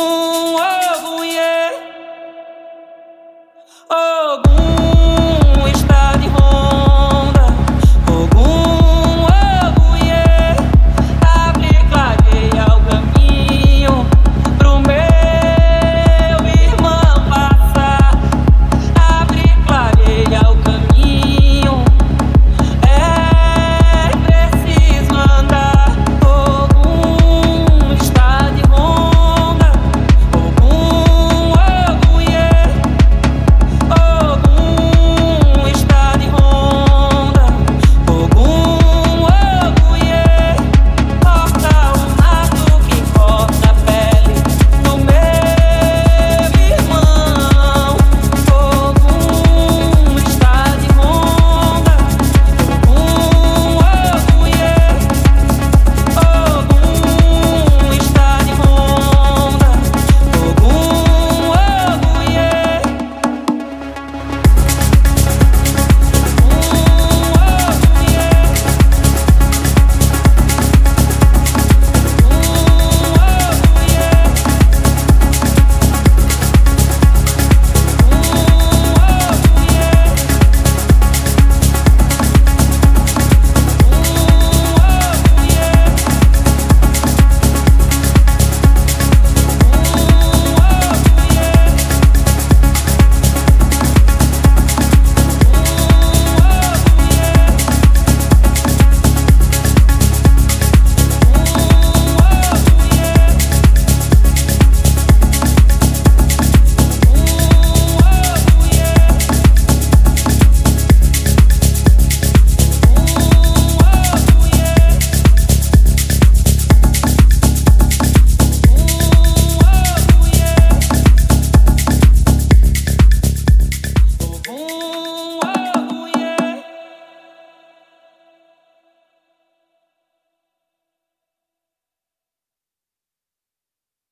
oh yeah.